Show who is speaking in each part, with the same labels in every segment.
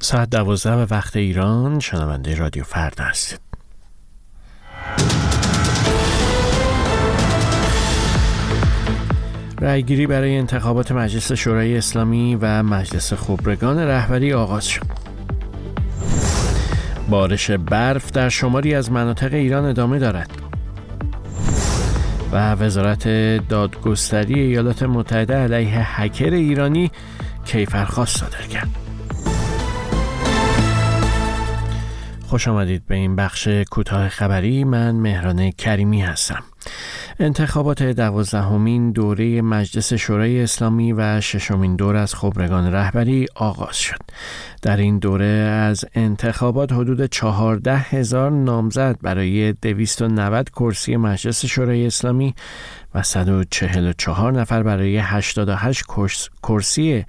Speaker 1: ساعت دوازده به وقت ایران شنونده رادیو فردا هستید رأیگیری برای انتخابات مجلس شورای اسلامی و مجلس خبرگان رهبری آغاز شد. بارش برف در شماری از مناطق ایران ادامه دارد. و وزارت دادگستری ایالات متحده علیه هکر ایرانی کیفرخواست صادر کرد. خوش آمدید به این بخش کوتاه خبری من مهران کریمی هستم. انتخابات دوازدهمین دوره مجلس شورای اسلامی و ششمین دور از خبرگان رهبری آغاز شد. در این دوره از انتخابات حدود چهارده هزار نامزد برای 290 کرسی مجلس شورای اسلامی و 144 نفر برای 88 کرسی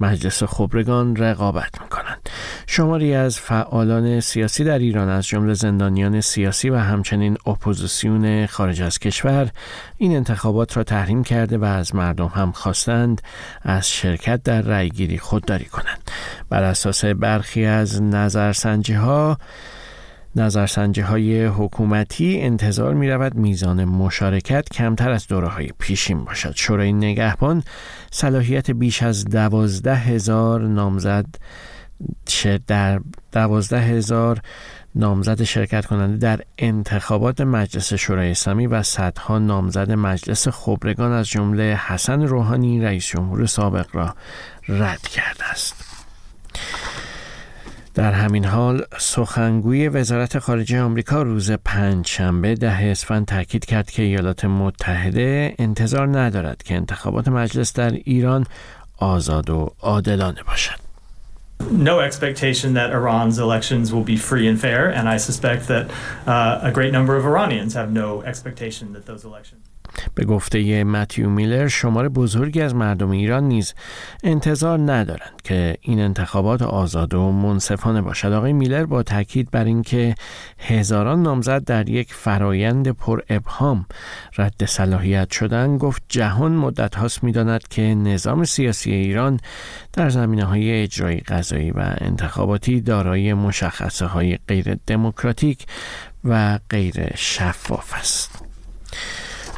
Speaker 1: مجلس خبرگان رقابت می‌کنند. شماری از فعالان سیاسی در ایران از جمله زندانیان سیاسی و همچنین اپوزیسیون خارج از کشور این انتخابات را تحریم کرده و از مردم هم خواستند از شرکت در رأیگیری خودداری کنند. بر اساس برخی از نظرسنجی ها نظرسنجی های حکومتی انتظار می رود میزان مشارکت کمتر از دوره های پیشین باشد. شورای نگهبان صلاحیت بیش از دوازده هزار نامزد در دوازده هزار نامزد شرکت کننده در انتخابات مجلس شورای اسلامی و صدها نامزد مجلس خبرگان از جمله حسن روحانی رئیس جمهور سابق را رد کرده است. در همین حال سخنگوی وزارت خارجه آمریکا روز پنج شنبه ده اسفند تاکید کرد که ایالات متحده انتظار ندارد که انتخابات مجلس در ایران آزاد و عادلانه باشد.
Speaker 2: no expectation that Iran's elections will be free and fair, and I suspect that uh, a great number of Iranians have no expectation that those elections.
Speaker 1: به گفته متیو میلر شمار بزرگی از مردم ایران نیز انتظار ندارند که این انتخابات آزاد و منصفانه باشد آقای میلر با تاکید بر اینکه هزاران نامزد در یک فرایند پر ابهام رد صلاحیت شدن گفت جهان مدت هاست می‌داند که نظام سیاسی ایران در زمینه های اجرایی قضایی و انتخاباتی دارای مشخصه های غیر دموکراتیک و غیر شفاف است.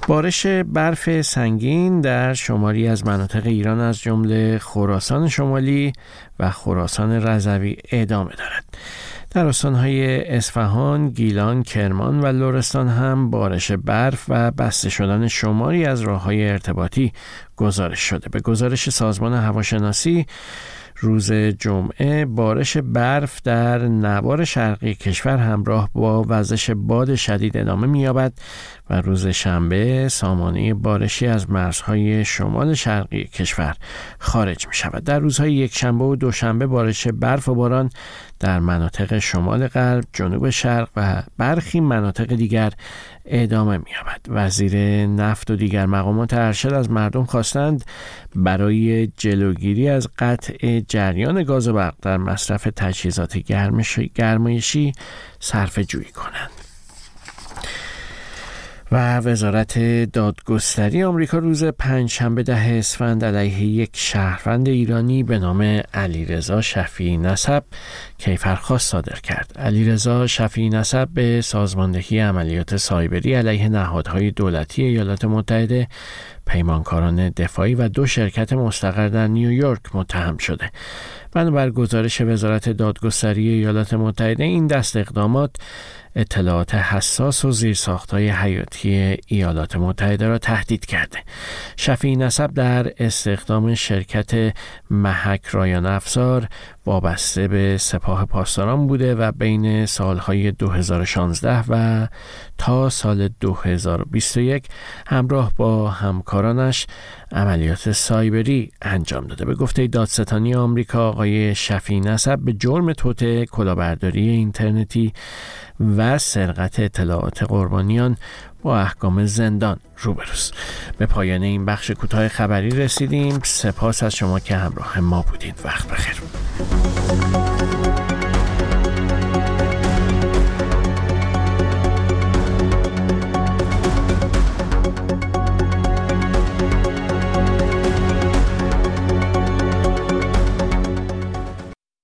Speaker 1: بارش برف سنگین در شماری از مناطق ایران از جمله خراسان شمالی و خراسان رضوی ادامه دارد. در استانهای اصفهان، گیلان، کرمان و لرستان هم بارش برف و بسته شدن شماری از راه های ارتباطی گزارش شده. به گزارش سازمان هواشناسی روز جمعه بارش برف در نوار شرقی کشور همراه با وزش باد شدید ادامه می‌یابد و روز شنبه سامانه بارشی از مرزهای شمال شرقی کشور خارج می شود. در روزهای یک شنبه و دوشنبه بارش برف و باران در مناطق شمال غرب، جنوب شرق و برخی مناطق دیگر ادامه می‌یابد. وزیر نفت و دیگر مقامات ارشد از مردم خواستند برای جلوگیری از قطع جریان گاز و برق در مصرف تجهیزات گرمایشی صرفه جویی کنند. و وزارت دادگستری آمریکا روز پنجشنبه ده اسفند علیه یک شهروند ایرانی به نام علیرضا شفیعی نسب کیفرخواست صادر کرد. علیرضا شفیعی نسب به سازماندهی عملیات سایبری علیه نهادهای دولتی ایالات متحده پیمانکاران دفاعی و دو شرکت مستقر در نیویورک متهم شده. بنابر گزارش وزارت دادگستری ایالات متحده این دست اقدامات اطلاعات حساس و زیرساختهای حیاتی ایالات متحده را تهدید کرده. شفیع نسب در استخدام شرکت محک رایان افزار وابسته به سپاه پاسداران بوده و بین سالهای 2016 و تا سال 2021 همراه با همکارانش عملیات سایبری انجام داده. به گفته دادستانی آمریکا آقای شفی نسب به جرم توت کلاهبرداری اینترنتی و سرقت اطلاعات قربانیان با احکام زندان روبروست. به پایان این بخش کوتاه خبری رسیدیم. سپاس از شما که همراه ما بودید. وقت بخیر.